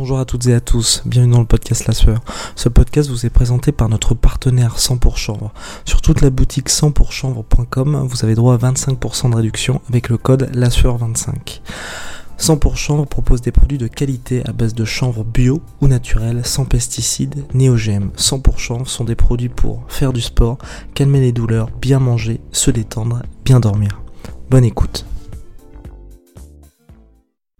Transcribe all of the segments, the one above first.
Bonjour à toutes et à tous, bienvenue dans le podcast La Sueur. Ce podcast vous est présenté par notre partenaire 100 pour chanvre. Sur toute la boutique 100pourchanvre.com, vous avez droit à 25% de réduction avec le code La Sueur 25 100 pour chanvre propose des produits de qualité à base de chanvre bio ou naturel, sans pesticides ni OGM. 100 pour chanvre sont des produits pour faire du sport, calmer les douleurs, bien manger, se détendre, bien dormir. Bonne écoute.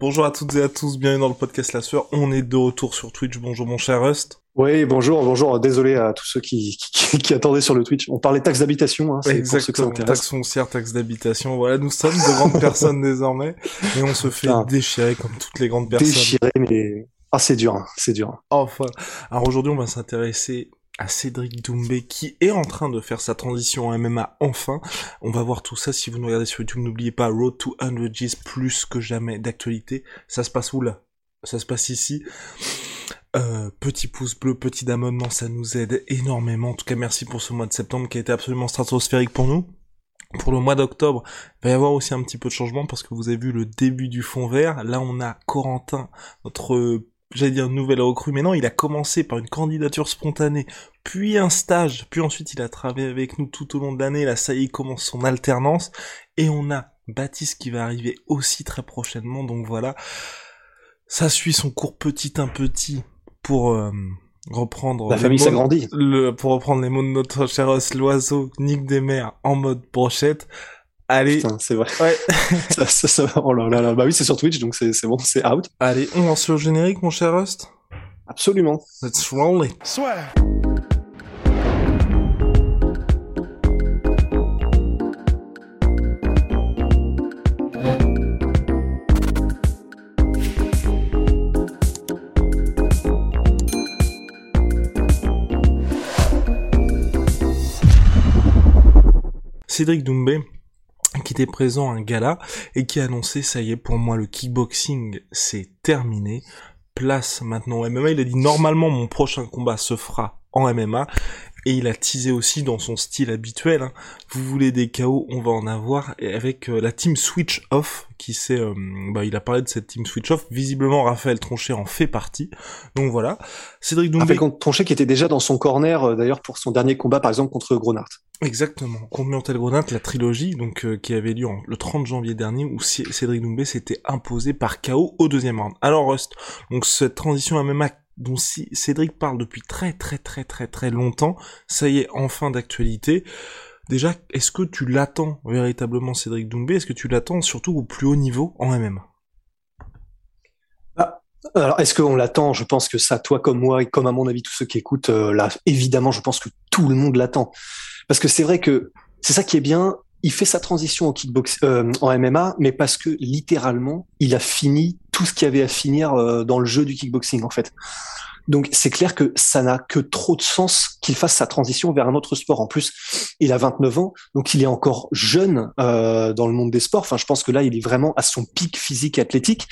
Bonjour à toutes et à tous, bienvenue dans le podcast La Sueur. On est de retour sur Twitch. Bonjour mon cher Rust. Oui, bonjour, bonjour. Désolé à tous ceux qui, qui, qui attendaient sur le Twitch. On parlait taxes d'habitation, hein, c'est pour ceux que ça intéresse. foncières, taxes d'habitation. Voilà, nous sommes de grandes personnes désormais, et on se fait déchirer comme toutes les grandes personnes. Déchiré, mais ah c'est dur, hein, c'est dur. Enfin, alors aujourd'hui on va s'intéresser Cédric Doumbé qui est en train de faire sa transition en MMA enfin. On va voir tout ça si vous nous regardez sur YouTube. N'oubliez pas Road to 100 G's plus que jamais d'actualité. Ça se passe où là? Ça se passe ici. Euh, petit pouce bleu, petit abonnement, ça nous aide énormément. En tout cas, merci pour ce mois de septembre qui a été absolument stratosphérique pour nous. Pour le mois d'octobre, il va y avoir aussi un petit peu de changement parce que vous avez vu le début du fond vert. Là, on a Corentin, notre, j'allais dire nouvelle recrue, mais non, il a commencé par une candidature spontanée, puis un stage, puis ensuite il a travaillé avec nous tout au long de l'année. Là, ça y est, il commence son alternance. Et on a Baptiste qui va arriver aussi très prochainement. Donc voilà, ça suit son cours petit un petit pour euh, reprendre La famille s'agrandit. le, pour reprendre les mots de notre cher os, l'oiseau Nick des mers en mode brochette. Allez, Putain, c'est vrai. ouais, ça, ça, ça- oh là là là. Bah oui, c'est sur Twitch, donc c'est c'est bon, c'est out. allez, on lance le générique, mon cher Rust. Absolument. Let's roll it. Cédric Doumbé, qui était présent à un gala et qui a annoncé ça y est pour moi le kickboxing c'est terminé. Place maintenant au MMA il a dit normalement mon prochain combat se fera en MMA et il a teasé aussi dans son style habituel hein, vous voulez des KO on va en avoir et avec euh, la team Switch Off qui s'est euh, bah, il a parlé de cette team Switch Off visiblement Raphaël Tronchet en fait partie donc voilà Cédric Doumbé Raphaël Tronchet qui était déjà dans son corner, euh, d'ailleurs, pour son dernier combat, par exemple, contre Gronart. Exactement. Contre Murtel Grenat, la trilogie, donc euh, qui avait lieu en- le 30 janvier dernier, où Cédric Doumbé s'était imposé par KO au deuxième round. Alors Rust, donc cette transition à MMA dont Cédric parle depuis très très très très très longtemps, ça y est enfin d'actualité. Déjà, est-ce que tu l'attends véritablement Cédric Doumbé? Est-ce que tu l'attends surtout au plus haut niveau en MMA Alors, est-ce qu'on l'attend? Je pense que ça, toi comme moi, et comme à mon avis tous ceux qui écoutent, euh, là, évidemment, je pense que tout le monde l'attend. Parce que c'est vrai que c'est ça qui est bien. Il fait sa transition au kickbox, euh, en MMA, mais parce que littéralement, il a fini tout ce qu'il avait à finir euh, dans le jeu du kickboxing, en fait. Donc, c'est clair que ça n'a que trop de sens qu'il fasse sa transition vers un autre sport. En plus, il a 29 ans, donc il est encore jeune euh, dans le monde des sports. Enfin, je pense que là, il est vraiment à son pic physique et athlétique.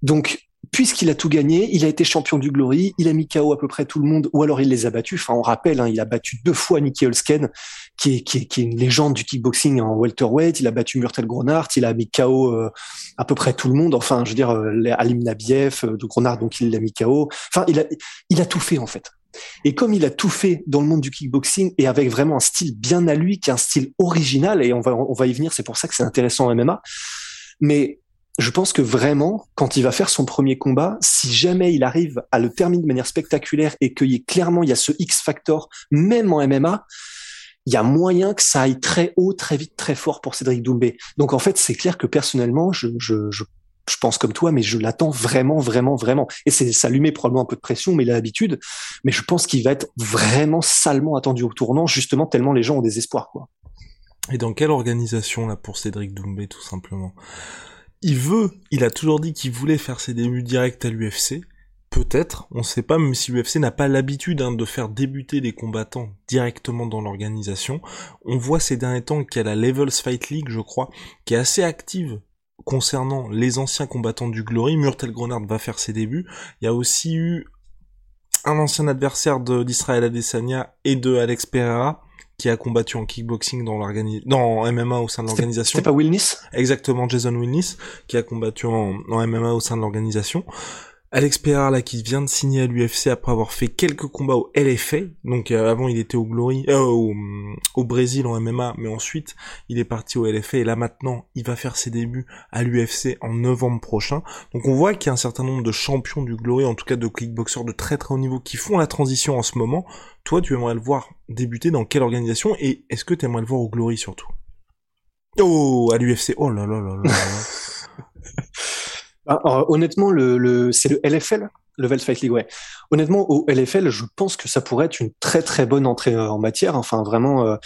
Donc, puisqu'il a tout gagné, il a été champion du Glory, il a mis KO à peu près tout le monde, ou alors il les a battus. Enfin, on rappelle, hein, il a battu deux fois Nicky Holsken, qui est, qui, est, qui est une légende du kickboxing en welterweight. Il a battu Murtel Gronart, il a mis KO euh, à peu près tout le monde. Enfin, je veux dire, euh, Alim Nabiev, euh, de Gronart, donc il l'a mis KO. Enfin, il a, il a tout fait en fait. Et comme il a tout fait dans le monde du kickboxing et avec vraiment un style bien à lui, qui est un style original, et on va, on va y venir, c'est pour ça que c'est intéressant en MMA. Mais je pense que vraiment, quand il va faire son premier combat, si jamais il arrive à le terminer de manière spectaculaire et qu'il y ait clairement, il y a ce X factor, même en MMA, il y a moyen que ça aille très haut, très vite, très fort pour Cédric Doumbé. Donc en fait, c'est clair que personnellement, je, pense comme toi, mais je l'attends vraiment, vraiment, vraiment. Et c'est ça lui met probablement un peu de pression, mais il a l'habitude. Mais je pense qu'il va être vraiment salement attendu au tournant, justement tellement les gens ont des espoirs, quoi. Et dans quelle organisation là pour Cédric Doumbé tout simplement? Il veut, il a toujours dit qu'il voulait faire ses débuts directs à l'UFC. Peut-être, on sait pas, même si l'UFC n'a pas l'habitude hein, de faire débuter des combattants directement dans l'organisation. On voit ces derniers temps qu'il y a la Levels Fight League, je crois, qui est assez active concernant les anciens combattants du Glory. Murtel Grenard va faire ses débuts. Il y a aussi eu un ancien adversaire d'Israël Adesanya et de Alex Pereira qui a combattu en kickboxing dans l'organisation, dans MMA au sein de l'organisation. C'est pas Wilnis Exactement, Jason Wilnis, qui a combattu en, en MMA au sein de l'organisation. Alex Pereira là qui vient de signer à l'UFC après avoir fait quelques combats au LFA, donc euh, avant il était au Glory, euh, au, au, Brésil en MMA, mais ensuite il est parti au LFA et là maintenant il va faire ses débuts à l'UFC en novembre prochain. Donc on voit qu'il y a un certain nombre de champions du Glory, en tout cas de kickboxers de très très haut niveau qui font la transition en ce moment. Toi tu aimerais le voir débuter dans quelle organisation? Et est-ce que tu aimerais le voir au Glory surtout? Oh à l'UFC, oh là là là là. là. Ah, honnêtement, le, le c'est le LFL, Level Fight League, ouais. Honnêtement, au LFL, je pense que ça pourrait être une très très bonne entrée en matière. Enfin, vraiment, euh,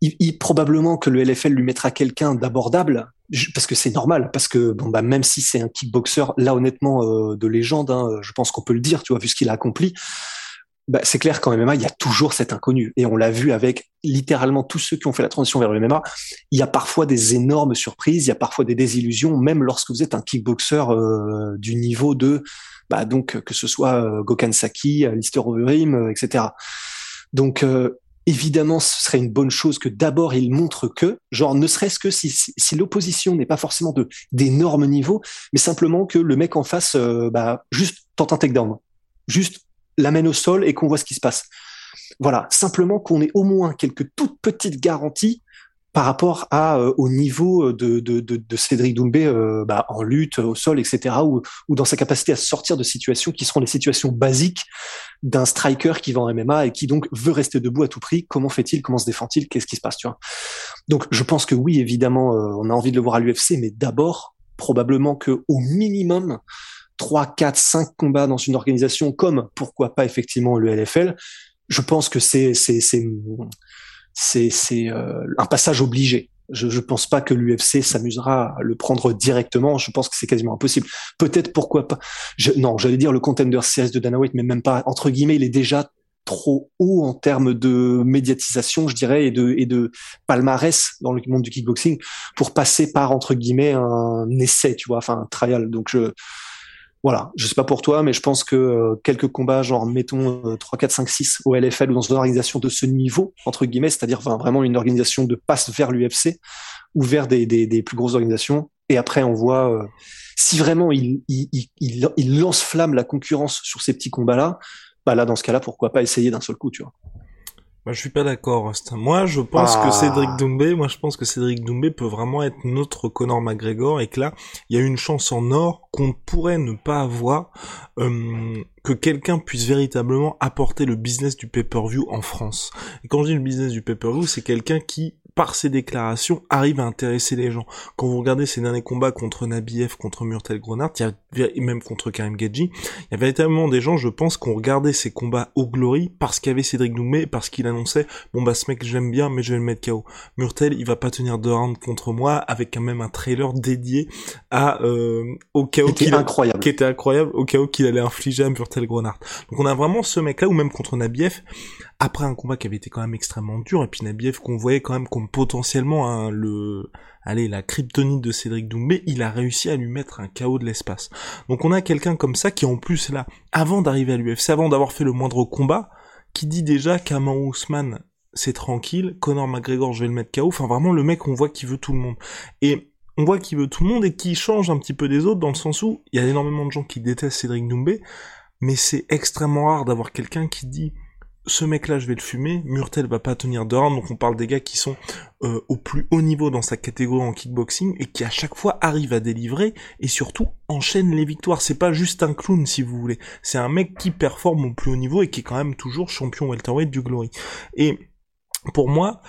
il, probablement que le LFL lui mettra quelqu'un d'abordable, parce que c'est normal, parce que bon bah même si c'est un kickboxer, là honnêtement euh, de légende, hein, je pense qu'on peut le dire, tu vois, vu ce qu'il a accompli bah, c'est clair qu'en MMA, il y a toujours cet inconnu. Et on l'a vu avec littéralement tous ceux qui ont fait la transition vers le MMA. Il y a parfois des énormes surprises, il y a parfois des désillusions, même lorsque vous êtes un kickboxer euh, du niveau de, bah, donc que ce soit euh, Gokhan Saki, Lister Overeem, euh, etc. Donc euh, évidemment, ce serait une bonne chose que d'abord il montre que, genre ne serait-ce que si, si, si l'opposition n'est pas forcément de d'énormes niveaux, mais simplement que le mec en face, bah, juste tente un takedown, juste l'amène au sol et qu'on voit ce qui se passe. Voilà, simplement qu'on ait au moins quelques toutes petites garanties par rapport à euh, au niveau de, de, de, de Cédric Doumbé euh, bah, en lutte au sol, etc., ou, ou dans sa capacité à sortir de situations qui seront les situations basiques d'un striker qui va en MMA et qui donc veut rester debout à tout prix. Comment fait-il? Comment se défend-il? Qu'est-ce qui se passe? Tu vois? Donc, je pense que oui, évidemment, euh, on a envie de le voir à l'UFC, mais d'abord, probablement que au minimum, 3, 4, 5 combats dans une organisation comme pourquoi pas effectivement le LFL, je pense que c'est c'est c'est euh, un passage obligé. Je je pense pas que l'UFC s'amusera à le prendre directement. Je pense que c'est quasiment impossible. Peut-être pourquoi pas. Je, non, j'allais dire le contender series de Dana White, mais même pas entre guillemets. Il est déjà trop haut en termes de médiatisation, je dirais, et de, et de palmarès dans le monde du kickboxing pour passer par, entre guillemets, un essai, tu vois, enfin, un trial. Donc, je, voilà, je sais pas pour toi, mais je pense que euh, quelques combats, genre mettons 3, 4, 5, 6 au LFL ou dans une organisation de ce niveau, entre guillemets, c'est-à-dire vraiment une organisation de passe vers l'UFC ou vers des, des, des, plus grosses organisations, et après on voit euh, si vraiment il, il, il, il, lance flamme la concurrence sur ces petits combats-là, bah là dans ce cas-là, pourquoi pas essayer d'un seul coup, tu vois. Moi, je suis pas d'accord, Moi, je pense que ah. Cédric Doumbé, moi, je pense que Cédric Doumbé peut vraiment être notre Conor McGregor et que là, il y a une chance en or qu'on pourrait ne pas avoir, euh, que quelqu'un puisse véritablement apporter le business du pay-per-view en France. Et quand je dis le business du pay-per-view, c'est quelqu'un qui par ses déclarations, arrive à intéresser les gens. Quand vous regardez ces derniers combats contre Nabiev, contre Murtel Grenard, et même contre Karim Gadji, il y avait véritablement des gens, je pense, qui ont regardé ces combats au glory parce qu'il y avait Cédric Doumbé, parce qu'il annonçait, bon bah ce mec j'aime bien, mais je vais le mettre KO. Murtel, il va pas tenir de round contre moi, avec quand même un trailer dédié à euh, au KO qui était incroyable, qui était incroyable, au KO qu'il allait infliger à Murtel Grenard. Donc on a vraiment ce mec-là, ou même contre Nabiev, après un combat qui avait été quand même extrêmement dur, et puis Nabiev qu'on voyait quand même comme potentiellement hein, le, allez, la kryptonite de Cédric Doumbé, il a réussi à lui mettre un chaos de l'espace. Donc on a quelqu'un comme ça qui en plus là, avant d'arriver à l'UFC, avant d'avoir fait le moindre combat, qui dit déjà qu'Aman Ousmane c'est tranquille, Conor McGregor je vais le mettre KO, enfin vraiment le mec on voit qu'il veut tout le monde. Et on voit qu'il veut tout le monde et qu'il change un petit peu des autres dans le sens où il y a énormément de gens qui détestent Cédric Doumbé, mais c'est extrêmement rare d'avoir quelqu'un qui dit ce mec-là, je vais le fumer. Murtel va pas tenir de donc on parle des gars qui sont euh, au plus haut niveau dans sa catégorie en kickboxing et qui à chaque fois arrivent à délivrer et surtout enchaînent les victoires. C'est pas juste un clown si vous voulez, c'est un mec qui performe au plus haut niveau et qui est quand même toujours champion welterweight du Glory. Et pour moi,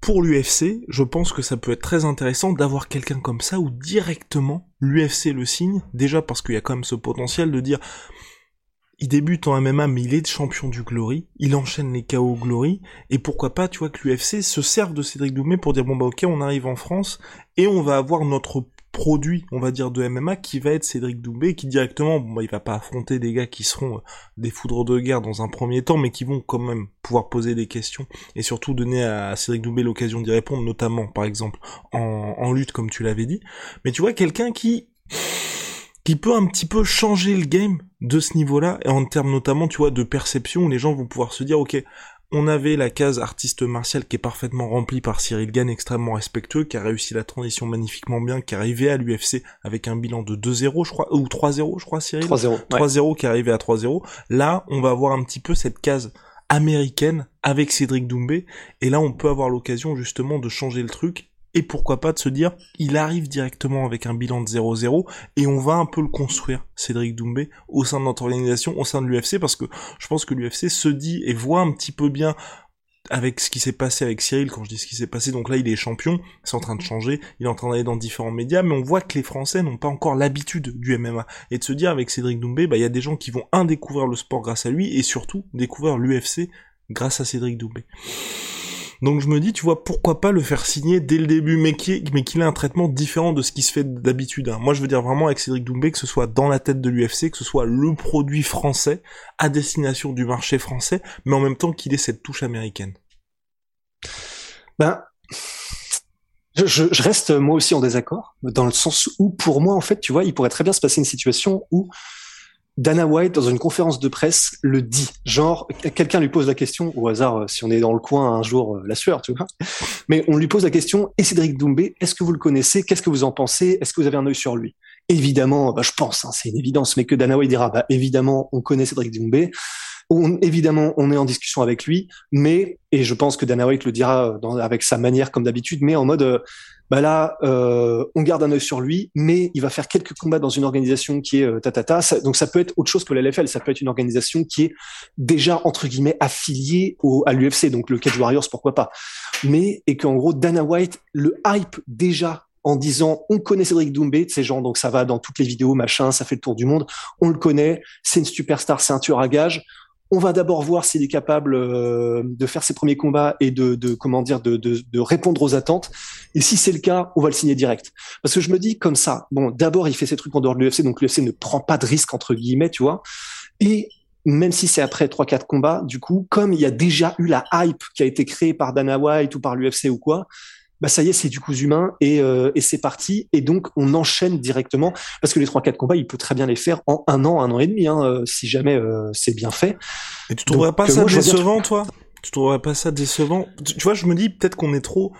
pour l'UFC, je pense que ça peut être très intéressant d'avoir quelqu'un comme ça où directement l'UFC le signe, déjà parce qu'il y a quand même ce potentiel de dire il débute en MMA, mais il est champion du Glory, il enchaîne les KO Glory, et pourquoi pas, tu vois, que l'UFC se serve de Cédric Doumbé pour dire, bon bah ok, on arrive en France, et on va avoir notre produit, on va dire, de MMA qui va être Cédric Doumbé, qui directement, bon, bah, il va pas affronter des gars qui seront euh, des foudres de guerre dans un premier temps, mais qui vont quand même pouvoir poser des questions et surtout donner à Cédric Doumbé l'occasion d'y répondre, notamment, par exemple, en, en lutte, comme tu l'avais dit. Mais tu vois, quelqu'un qui qui peut un petit peu changer le game de ce niveau-là, et en termes notamment, tu vois, de perception, où les gens vont pouvoir se dire, ok, on avait la case artiste martial qui est parfaitement remplie par Cyril Gann, extrêmement respectueux, qui a réussi la transition magnifiquement bien, qui est arrivé à l'UFC avec un bilan de 2-0, je crois, ou 3-0, je crois, Cyril 3-0. 3-0 qui est arrivé à 3-0. Là, on va avoir un petit peu cette case américaine avec Cédric Doumbé, et là, on peut avoir l'occasion justement de changer le truc et pourquoi pas de se dire il arrive directement avec un bilan de 0-0 et on va un peu le construire Cédric Doumbé au sein de notre organisation au sein de l'UFC parce que je pense que l'UFC se dit et voit un petit peu bien avec ce qui s'est passé avec Cyril, quand je dis ce qui s'est passé, donc là il est champion, c'est en train de changer, il est en train d'aller dans différents médias, mais on voit que les Français n'ont pas encore l'habitude du MMA. Et de se dire avec Cédric Doumbé, bah il y a des gens qui vont un découvrir le sport grâce à lui, et surtout découvrir l'UFC grâce à Cédric Doumbé. Donc je me dis, tu vois, pourquoi pas le faire signer dès le début, mais qu'il mais ait un traitement différent de ce qui se fait d'habitude. hein. Moi, je veux dire vraiment avec Cédric Doumbé que ce soit dans la tête de l'UFC, que ce soit le produit français à destination du marché français, mais en même temps qu'il ait cette touche américaine. Ben, je, je, je reste moi aussi en désaccord, dans le sens où, pour moi, en fait, tu vois, il pourrait très bien se passer une situation où Dana White, dans une conférence de presse, le dit. Genre, quelqu'un lui pose la question, au hasard, euh, si on est dans le coin un jour, euh, la sueur, tu vois. Mais on lui pose la question, et Cédric Doumbé, est-ce que vous le connaissez? Qu'est-ce que vous en pensez? Est-ce que vous avez un œil sur lui? Évidemment, bah, je pense, hein, c'est une évidence, mais que Dana White dira, bah, évidemment, on connaît Cédric Doumbé. On, évidemment, on est en discussion avec lui, mais, et je pense que Dana White le dira dans, avec sa manière comme d'habitude, mais en mode, euh, bah là, euh, on garde un œil sur lui, mais il va faire quelques combats dans une organisation qui est euh, tatata. Ça, donc ça peut être autre chose que la LFL, ça peut être une organisation qui est déjà entre guillemets affiliée au, à l'UFC, donc le Cage Warriors, pourquoi pas. Mais et qu'en gros Dana White le hype déjà en disant on connaît Cédric Doumbé ces gens, donc ça va dans toutes les vidéos, machin, ça fait le tour du monde, on le connaît, c'est une superstar, c'est un tueur à gage on va d'abord voir s'il est capable euh, de faire ses premiers combats et de, de comment dire de, de, de, répondre aux attentes. Et si c'est le cas, on va le signer direct. Parce que je me dis comme ça. Bon, d'abord il fait ses trucs en dehors de l'UFC, donc l'UFC ne prend pas de risque entre guillemets, tu vois. Et même si c'est après trois quatre combats, du coup, comme il y a déjà eu la hype qui a été créée par Dana White ou par l'UFC ou quoi, bah ça y est, c'est du coup humain et, euh, et c'est parti. Et donc on enchaîne directement parce que les trois quatre combats, il peut très bien les faire en un an, un an et demi, hein, euh, si jamais euh, c'est bien fait. Et tu trouverais pas ça décevant, toi? Tu trouverais pas ça décevant? Tu vois, je me dis peut-être qu'on est trop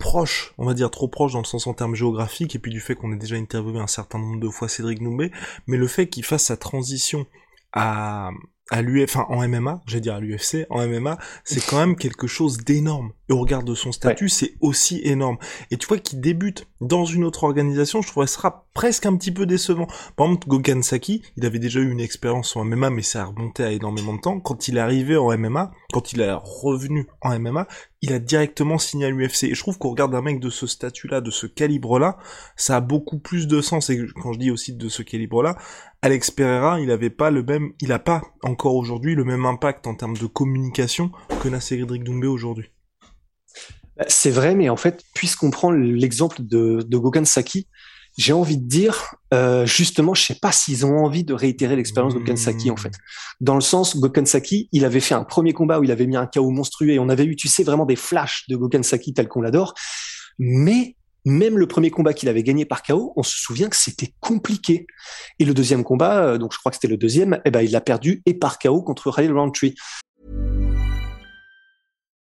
proche, on va dire trop proche dans le sens en termes géographiques, et puis du fait qu'on ait déjà interviewé un certain nombre de fois Cédric Noumbé, mais le fait qu'il fasse sa transition à à l'UF, enfin en MMA, j'ai dire à l'UFC, en MMA, c'est quand même quelque chose d'énorme. Et au regard de son statut, ouais. c'est aussi énorme. Et tu vois qu'il débute dans une autre organisation, je trouve que ce sera presque un petit peu décevant. Par exemple, Gokan Saki, il avait déjà eu une expérience en MMA, mais ça a remonté à énormément de temps. Quand il est arrivé en MMA, quand il est revenu en MMA, il a directement signé à l'UFC. Et je trouve qu'on regarde un mec de ce statut-là, de ce calibre-là, ça a beaucoup plus de sens. Et quand je dis aussi de ce calibre-là, Alex Pereira, il avait pas le même, il a pas encore aujourd'hui le même impact en termes de communication que n'a Cédric Doumbé aujourd'hui. C'est vrai, mais en fait, puisqu'on prend l'exemple de, de Saki, j'ai envie de dire, euh, justement, je sais pas s'ils ont envie de réitérer l'expérience de Gokansaki en fait. Dans le sens, Gokansaki, il avait fait un premier combat où il avait mis un chaos monstrueux et on avait eu, tu sais, vraiment des flashs de Gokansaki tel qu'on l'adore. Mais même le premier combat qu'il avait gagné par KO, on se souvient que c'était compliqué. Et le deuxième combat, euh, donc je crois que c'était le deuxième, eh ben il l'a perdu et par KO contre Khalil Roundtree.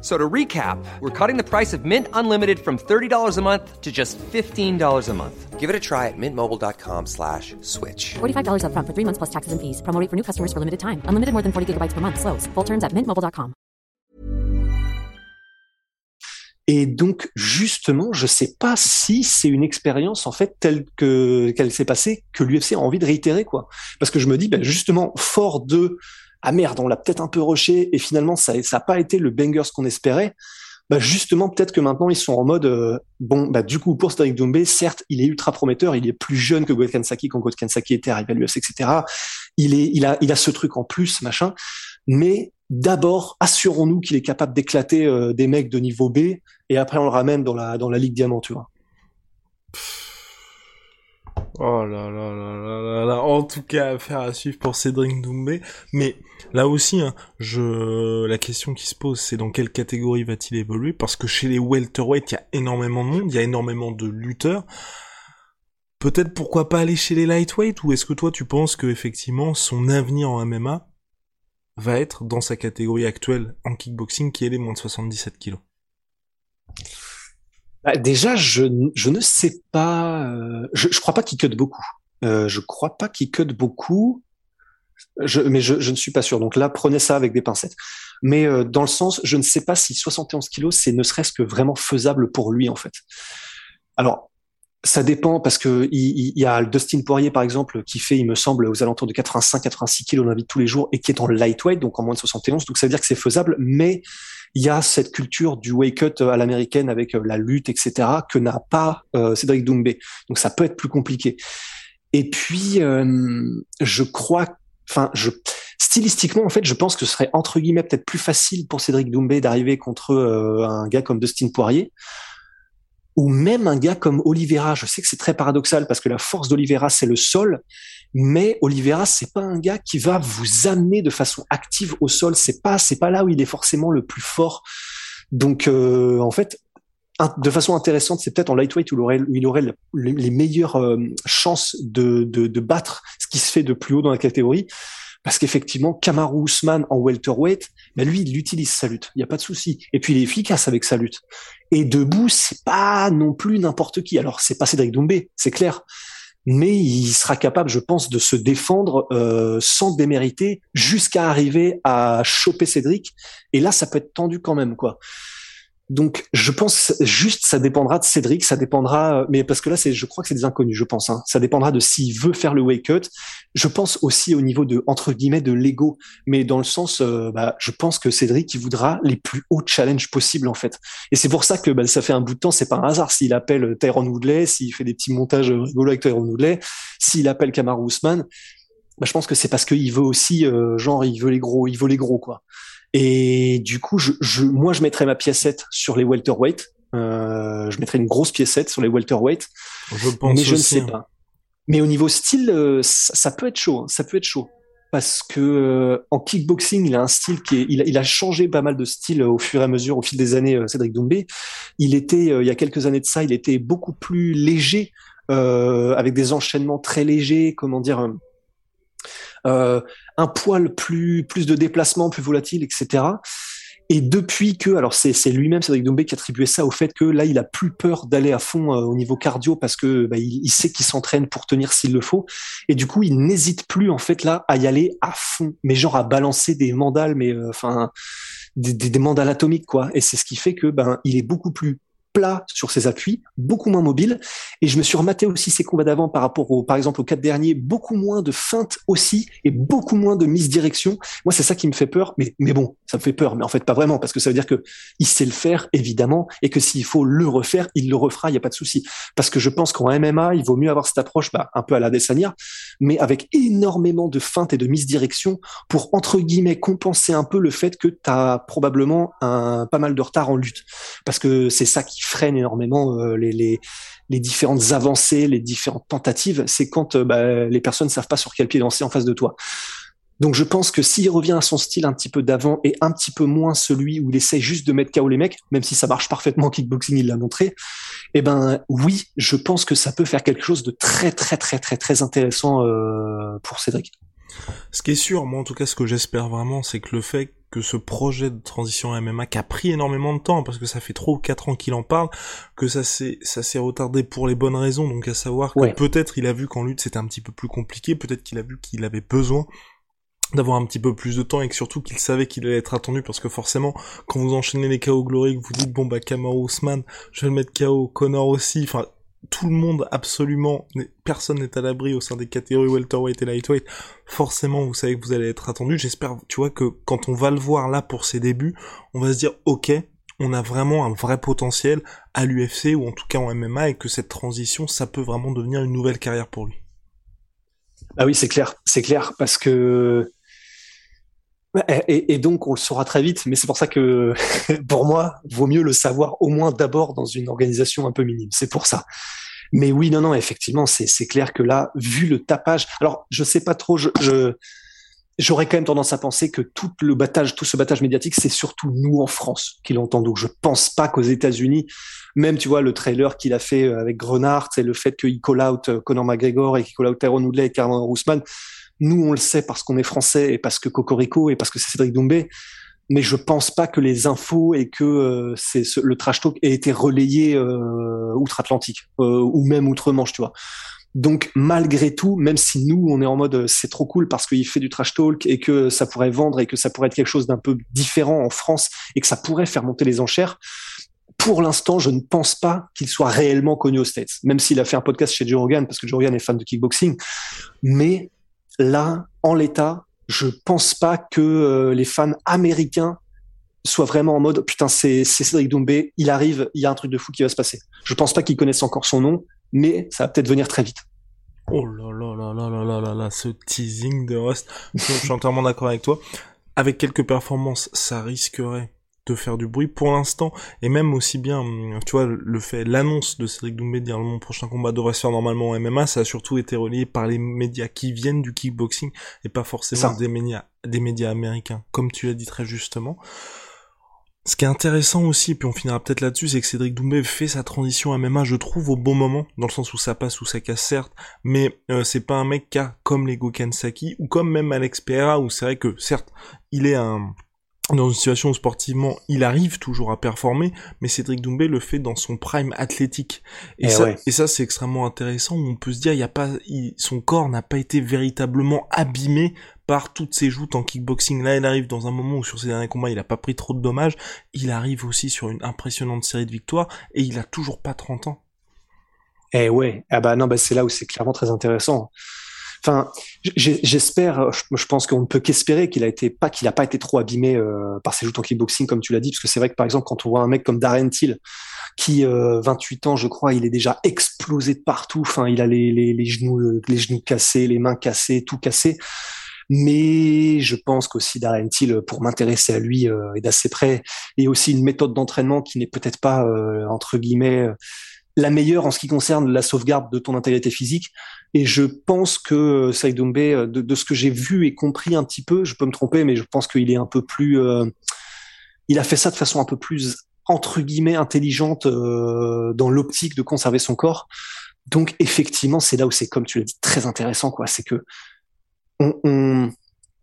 So to recap, we're cutting the price of Mint Unlimited from $30 a month to just $15 a month. Give it a try at mintmobile.com slash switch. $45 up front for three months plus taxes and fees. Promo for new customers for limited time. Unlimited more than 40 gigabytes per month. Slows. Full terms at mintmobile.com. Et donc, justement, je sais pas si c'est une expérience, en fait, telle que, qu'elle s'est passée, que l'UFC a envie de réitérer, quoi. Parce que je me dis, ben, justement, fort de, ah merde, on l'a peut-être un peu rushé et finalement ça n'a pas été le bangers qu'on espérait. bah justement peut-être que maintenant ils sont en mode euh, bon bah du coup pour Cédric Doumbé certes il est ultra prometteur il est plus jeune que Goethe Kansaki quand Goethe Kansaki était arrivé à l'UFC etc il est il a il a ce truc en plus machin. Mais d'abord assurons-nous qu'il est capable d'éclater euh, des mecs de niveau B et après on le ramène dans la dans la ligue diamant tu vois Oh là là là là là là. En tout cas, affaire à suivre pour Cédric Doumbé. Mais là aussi, hein, la question qui se pose, c'est dans quelle catégorie va-t-il évoluer? Parce que chez les welterweight, il y a énormément de monde, il y a énormément de lutteurs. Peut-être pourquoi pas aller chez les lightweight Ou est-ce que toi, tu penses que effectivement son avenir en MMA va être dans sa catégorie actuelle en kickboxing, qui est les moins de 77 kilos? Bah, déjà, je, je ne sais pas. Euh, je, je crois pas qu'il cut beaucoup. Euh, je crois pas qu'il cut beaucoup. Je, mais je, je, ne suis pas sûr. Donc là, prenez ça avec des pincettes. Mais euh, dans le sens, je ne sais pas si 71 kilos, c'est ne serait-ce que vraiment faisable pour lui en fait. Alors, ça dépend parce que il, y a Dustin Poirier par exemple qui fait, il me semble, aux alentours de 85-86 kilos de tous les jours et qui est en lightweight, donc en moins de 71. Donc ça veut dire que c'est faisable, mais il y a cette culture du wake up à l'américaine avec euh, la lutte, etc., que n'a pas euh, Cédric Doumbé. Donc ça peut être plus compliqué. Et puis, euh, je crois, enfin, je stylistiquement, en fait, je pense que ce serait entre guillemets peut-être plus facile pour Cédric Doumbé d'arriver contre un gars comme Dustin Poirier ou même un gars comme Oliveira. Je sais que c'est très paradoxal parce que la force d'Oliveira, c'est le sol, mais Oliveira, c'est pas un gars qui va vous amener de façon active au sol. C'est pas, c'est pas là où il est forcément le plus fort. Donc, euh, en fait, de façon intéressante, c'est peut-être en lightweight où il aurait, il aurait les meilleures euh, chances de, de, de, battre ce qui se fait de plus haut dans la catégorie. Parce qu'effectivement, Kamaru Usman en welterweight, ben lui, il utilise sa lutte. Il n'y a pas de souci. Et puis, il est efficace avec sa lutte. Et debout, c'est pas non plus n'importe qui. Alors, c'est pas Cédric Doumbé, c'est clair mais il sera capable, je pense, de se défendre euh, sans démériter jusqu'à arriver à choper Cédric. Et là, ça peut être tendu quand même, quoi. Donc, je pense juste, ça dépendra de Cédric, ça dépendra, mais parce que là, c'est, je crois que c'est des inconnus, je pense. Hein. Ça dépendra de s'il veut faire le wake cut. Je pense aussi au niveau de entre guillemets de l'ego, mais dans le sens, euh, bah, je pense que Cédric, il voudra les plus hauts challenges possibles en fait. Et c'est pour ça que bah, ça fait un bout de temps, c'est pas un hasard s'il appelle Tyrone Woodley, s'il fait des petits montages rigolos avec Tyrone Woodley, s'il appelle Kamaru Usman. Bah, je pense que c'est parce qu'il veut aussi, euh, genre, il veut les gros, il veut les gros quoi. Et du coup, je, je, moi, je mettrais ma piécette sur les welterweight. Euh, je mettrais une grosse piécette sur les welterweight. Je pense mais je aussi, ne sais hein. pas. Mais au niveau style, euh, ça, ça, peut être chaud. Hein, ça peut être chaud parce que euh, en kickboxing, il a un style qui est, il a, il a, changé pas mal de style au fur et à mesure, au fil des années. euh, Cédric Doumbé, il était, euh, il y a quelques années de ça, il était beaucoup plus léger, euh, avec des enchaînements très légers, comment dire. Euh, un poil plus plus de déplacement, plus volatile, etc. Et depuis que, alors c'est c'est lui-même Cédric Doumbé qui attribuait ça au fait que là il a plus peur d'aller à fond euh, au niveau cardio parce que bah, il, sait qu'il s'entraîne pour tenir s'il le faut. Et du coup il n'hésite plus en fait là à y aller à fond, mais genre à balancer des mandales, mais enfin euh, des, des, des mandales atomiques quoi. Et c'est ce qui fait que ben il est beaucoup plus plat sur ses appuis, beaucoup moins mobile. Et je me suis rematé aussi ses combats d'avant par rapport au, par exemple, aux quatre derniers, beaucoup moins de feintes aussi et beaucoup moins de misdirection. Moi, c'est ça qui me fait peur. Mais, mais bon, ça me fait peur. Mais en fait, pas vraiment parce que ça veut dire que il sait le faire, évidemment, et que s'il faut le refaire, il le refera. Il n'y a pas de souci. Parce que je pense qu'en MMA, il vaut mieux avoir cette approche, bah, un peu à la Desania, mais avec énormément de feintes et de misdirection pour, entre guillemets, compenser un peu le fait que tu as probablement un, pas mal de retard en lutte. Parce que c'est ça qui freine énormément euh, les, les, différentes avancées, les différentes tentatives, c'est quand euh, bah, les personnes ne savent pas sur quel pied danser en face de toi. Donc je pense que s'il revient à son style un petit peu d'avant et un petit peu moins celui où il essaye juste de mettre KO les mecs, même si ça marche parfaitement en kickboxing, il l'a montré, eh ben oui, je pense que ça peut faire quelque chose de très très très très très intéressant euh, pour Cédric. Ce qui est sûr, moi en tout cas ce que j'espère vraiment, c'est que le fait que ce projet de transition MMA qui a pris énormément de temps parce que ça fait trop ou quatre ans qu'il en parle, que ça s'est ça s'est retardé pour les bonnes raisons, donc à savoir que Ouais. peut-être il a vu qu'en lutte c'était un petit peu plus compliqué, peut-être qu'il a vu qu'il avait besoin d'avoir un petit peu plus de temps et que surtout qu'il savait qu'il allait être attendu parce que forcément quand vous enchaînez les KO glorieux vous dites bon bah Kamaru Usman je vais le mettre KO Connor aussi enfin tout le monde absolument personne n'est à l'abri au sein des catégories welterweight et lightweight. Forcément vous savez que vous allez être attendu. J'espère tu vois que quand on va le voir là pour ses débuts on va se dire ok on a vraiment un vrai potentiel à l'UFC ou en tout cas en MMA et que cette transition, ça peut vraiment devenir une nouvelle carrière pour lui. Ah oui, c'est clair, c'est clair parce que et, donc on le saura très vite, mais c'est pour ça que pour moi, vaut mieux le savoir au moins d'abord dans une organisation un peu minime. C'est pour ça. Mais oui, non, non, effectivement, c'est clair que là, vu le tapage, alors je sais pas trop, je, j'aurais quand même tendance à penser que tout le battage, tout ce battage médiatique, c'est surtout nous en France qui l'entendons. Je pense pas qu'aux États-Unis, même tu vois le trailer qu'il a fait euh, avec Grenard, c'est le fait qu'il call out euh, Conor McGregor et qu'il call out Tyrone Woodley et Cameron Rousman. Nous, on le sait parce qu'on est français et parce que Cocorico et parce que c'est Cédric Doumbé. Mais je pense pas que les infos et que euh, c'est le trash talk ait été relayé euh, outre-Atlantique euh, ou même outre-Manche, tu vois. Donc malgré tout, même si nous on est en mode c'est trop cool parce qu'il fait du trash talk et que ça pourrait vendre et que ça pourrait être quelque chose d'un peu différent en France et que ça pourrait faire monter les enchères, pour l'instant je ne pense pas qu'il soit réellement connu aux States. Même s'il a fait un podcast chez Joe parce que Joe est fan de kickboxing, mais là en l'état, je pense pas que euh, les fans américains soient vraiment en mode putain c'est Cédric Doumbé, il arrive, il y a un truc de fou qui va se passer. Je pense pas qu'ils connaissent encore son nom mais ça va peut-être venir très vite. Oh là là là là là là là là, ce teasing de Rust. Je suis entièrement d'accord avec toi. Avec quelques performances, ça risquerait de faire du bruit pour l'instant. Et même aussi bien tu vois le fait l'annonce de Cédric Doumbé dire mon prochain combat devrait se faire normalement en MMA ça a surtout été relié par les médias qui viennent du kickboxing et pas forcément des médias des médias américains comme tu l'as dit très justement. Ce qui est intéressant aussi, puis on finira peut-être là-dessus, c'est que Cédric Doumbé fait sa transition à MMA, je trouve, au bon moment, dans le sens où ça passe ou ça casse, certes, mais euh, c'est pas un mec qui a, comme Lego Kansaki, ou comme même Alex Pereira, où c'est vrai que, certes, il est un dans une situation où sportivement il arrive toujours à performer, mais Cédric Doumbé le fait dans son prime athlétique. Et, eh ça, et ça c'est extrêmement intéressant. Où on peut se dire, il y a pas, son corps n'a pas été véritablement abîmé par toutes ses joutes en kickboxing. Là, il arrive dans un moment où sur ses derniers combats, il a pas pris trop de dommages. Il arrive aussi sur une impressionnante série de victoires et il a toujours pas 30 ans. Eh ouais, ah bah non, bah c'est là où c'est clairement très intéressant. Enfin, j'espère, je pense qu'on ne peut qu'espérer qu'il a été pas qu'il a pas été trop abîmé euh, par ses joutes en kickboxing comme tu l'as dit, parce que c'est vrai que par exemple quand on voit un mec comme Darren Till qui 28 euh, ans je crois, il est déjà explosé de partout. Enfin, il a les, les, genoux les genoux cassés, les mains cassées, tout cassé. Mais je pense qu'aussi Darren Till, pour m'intéresser à lui, euh, est d'assez près, et aussi une méthode d'entraînement qui n'est peut-être pas entre guillemets la meilleure en ce qui concerne la sauvegarde de ton intégrité physique. Et je pense que euh, Saïd Doumbé, euh, de, ce que j'ai vu et compris un petit peu, je peux me tromper, mais je pense qu'il est un peu plus, euh, il a fait ça de façon un peu plus entre guillemets intelligente dans l'optique de conserver son corps. Donc effectivement, c'est là où c'est comme tu l'as dit très intéressant quoi. C'est que on,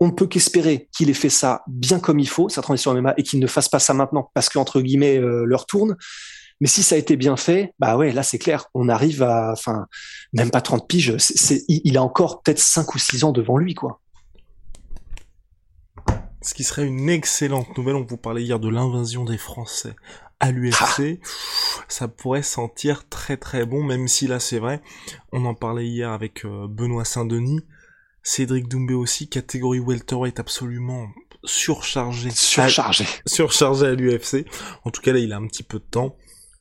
on, peut qu'espérer qu'il ait fait ça bien comme il faut, sa transition MMA, et qu'il ne fasse pas ça maintenant parce qu'entre guillemets leur tourne. Mais si ça a été bien fait, bah ouais, là c'est clair, on arrive à, enfin, même pas 30 piges, c'est, il a encore peut-être 5 ou 6 ans devant lui, quoi. Ce qui serait une excellente nouvelle, on vous parlait hier de l'invasion des Français à l'UFC, ah. ça pourrait sentir très très bon, même si là c'est vrai, on en parlait hier avec euh, Benoît Saint-Denis, Cédric Doumbé aussi, catégorie welterweight absolument surchargé. Surchargé. surchargé à l'UFC. En tout cas là il a un petit peu de temps.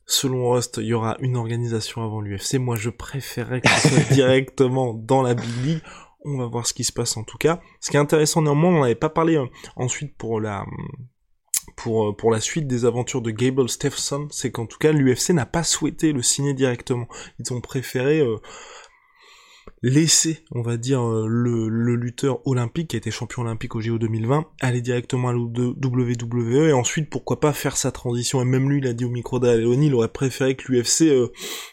Selon Rust, il y aura une organisation avant l'UFC. Moi, je préférerais que ce soit directement dans la Big League. On va voir ce qui se passe en tout cas. Ce qui est intéressant néanmoins, on n'avait pas parlé euh, ensuite pour la pour euh, pour la suite des aventures de Gable Stephson, c'est qu'en tout cas l'UFC n'a pas souhaité le signer directement. Ils ont préféré euh, laisser, on va dire, euh, le, lutteur olympique qui a été champion olympique au JO 2020, aller directement à la WWE et ensuite pourquoi pas faire sa transition. Et même lui, il a dit au micro d'Aleoni, il aurait préféré que l'UFC, euh,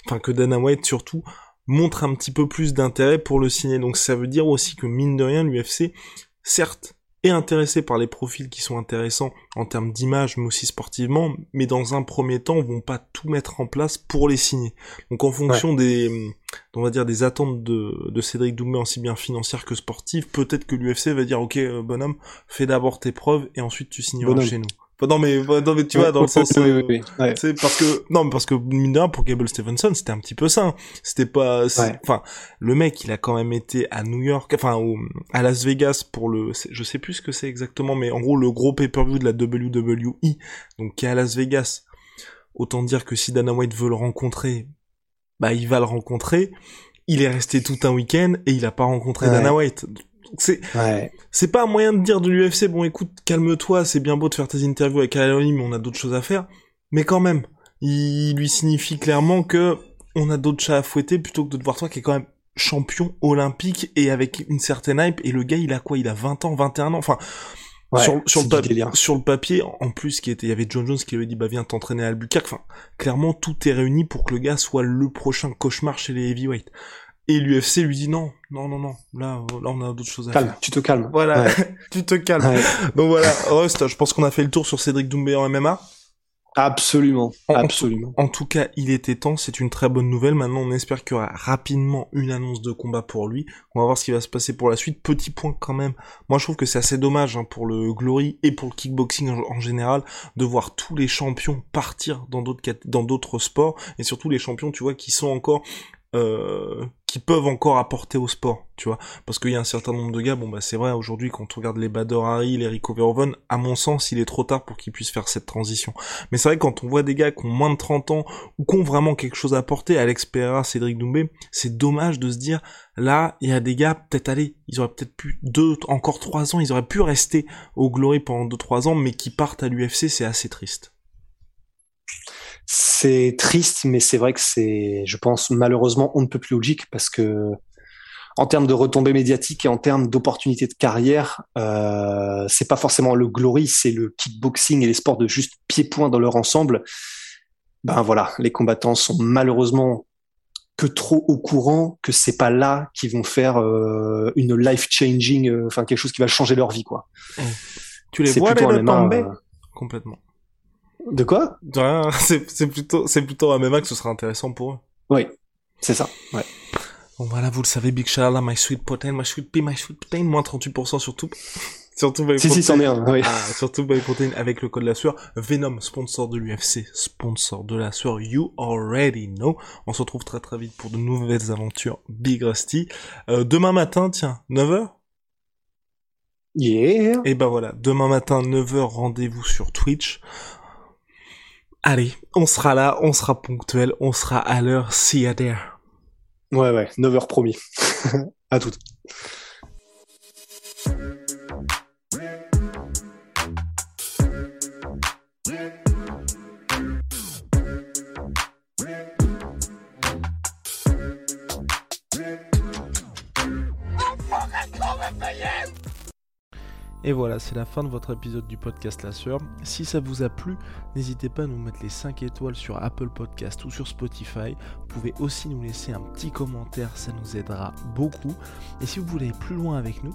enfin que Dana White surtout, montre un petit peu plus d'intérêt pour le signer. Donc ça veut dire aussi que mine de rien, l'UFC, certes, est intéressé par les profils qui sont intéressants en termes d'image, mais aussi sportivement, mais dans un premier temps, vont pas tout mettre en place pour les signer. Donc en fonction des, on va dire des attentes de, de Cédric Doumbé, aussi bien financières que sportives, peut-être que l'UFC va dire, ok, euh, bonhomme, fais d'abord tes preuves et ensuite tu signeras chez nous. Non mais non mais tu vois dans le sens Oui, euh, oui, oui, ouais. c'est parce que non mais parce que mine de rien, pour Gable Stevenson c'était un petit peu ça hein. c'était pas Ouais. enfin le mec il a quand même été à New York enfin à Las Vegas pour le je sais plus ce que c'est exactement mais en gros le gros pay-per-view de la WWE donc qui est à Las Vegas autant dire que si Dana White veut le rencontrer bah il va le rencontrer il est resté tout un week-end et il a pas rencontré Ouais. Dana White c'est Ouais. c'est pas un moyen de dire de l'UFC, bon écoute, calme-toi, c'est bien beau de faire tes interviews avec Al mais on a d'autres choses à faire. Mais quand même, il lui signifie clairement que on a d'autres chats à fouetter plutôt que de te voir toi qui est quand même champion olympique et avec une certaine hype. Et le gars, il a quoi? Il a 20 ans, 21 ans? Enfin, Ouais, sur, sur, le du pa- délire. sur le papier, en plus, qui était, il y avait John Jones qui lui avait dit, bah viens t'entraîner à Albuquerque. Enfin, clairement, tout est réuni pour que le gars soit le prochain cauchemar chez les heavyweights. Et l'UFC lui dit non, non, non, non, là, là on a d'autres choses à Calme, faire. tu te calmes. Voilà, Ouais. tu te calmes. Ouais. Donc voilà, Rust, je pense qu'on a fait le tour sur Cédric Doumbé en MMA. Absolument, En- absolument. En tout cas, il était temps, c'est une très bonne nouvelle. Maintenant, on espère qu'il y aura rapidement une annonce de combat pour lui. On va voir ce qui va se passer pour la suite. Petit point quand même. Moi, je trouve que c'est assez dommage hein, pour le Glory et pour le kickboxing en, en général de voir tous les champions partir dans d'autres dans d'autres sports et surtout les champions, tu vois, qui sont encore euh, qui peuvent encore apporter au sport, tu vois, parce qu'il y a un certain nombre de gars, bon bah c'est vrai aujourd'hui quand on regarde les Bader Hari, les Rico Verhoeven, à mon sens il est trop tard pour qu'ils puissent faire cette transition. Mais c'est vrai quand on voit des gars qui ont moins de 30 ans ou qui ont vraiment quelque chose à apporter, Alex Pereira, Cédric Doumbé, c'est dommage de se dire là il y a des gars peut-être aller, ils auraient peut-être pu deux, encore trois ans, ils auraient pu rester au Glory pendant deux trois ans, mais qui partent à l'UFC, c'est assez triste. C'est triste, mais c'est vrai que c'est, je pense, malheureusement, on ne peut plus logique parce que, en termes de retombées médiatiques et en termes d'opportunités de carrière, euh, c'est pas forcément le glory, c'est le kickboxing et les sports de juste pied-point dans leur ensemble. Ben voilà, les combattants sont malheureusement que trop au courant que c'est pas là qu'ils vont faire euh, une life changing, euh, enfin quelque chose qui va changer leur vie quoi. Tu les vois les un MMA, tomber? euh, Complètement. De quoi? C'est plutôt c'est plutôt un MMA que ce sera intéressant pour eux. Oui, c'est ça. Ouais. Bon voilà, vous le savez, Big Shala, My Sweet Protein, My Sweet Pea, My Sweet Protein, moins 38% surtout. surtout By Si si, c'en est un. Oui. Ah, surtout By Protein avec le code de la sueur. Venom, sponsor de l'UFC, sponsor de la sueur, you already know. On se retrouve très très vite pour de nouvelles aventures Big Rusty. Euh, demain matin, tiens, 9h Yeah. Et ben voilà, demain matin, 9h, rendez-vous sur Twitch. Allez, on sera là, on sera ponctuel, on sera à l'heure, see ya there. Ouais, ouais, 9h promis. à toutes. Et voilà, c'est la fin de votre épisode du podcast La Sœur. Si ça vous a plu, n'hésitez pas à nous mettre les 5 étoiles sur Apple Podcast ou sur Spotify. Vous pouvez aussi nous laisser un petit commentaire, ça nous aidera beaucoup. Et si vous voulez aller plus loin avec nous,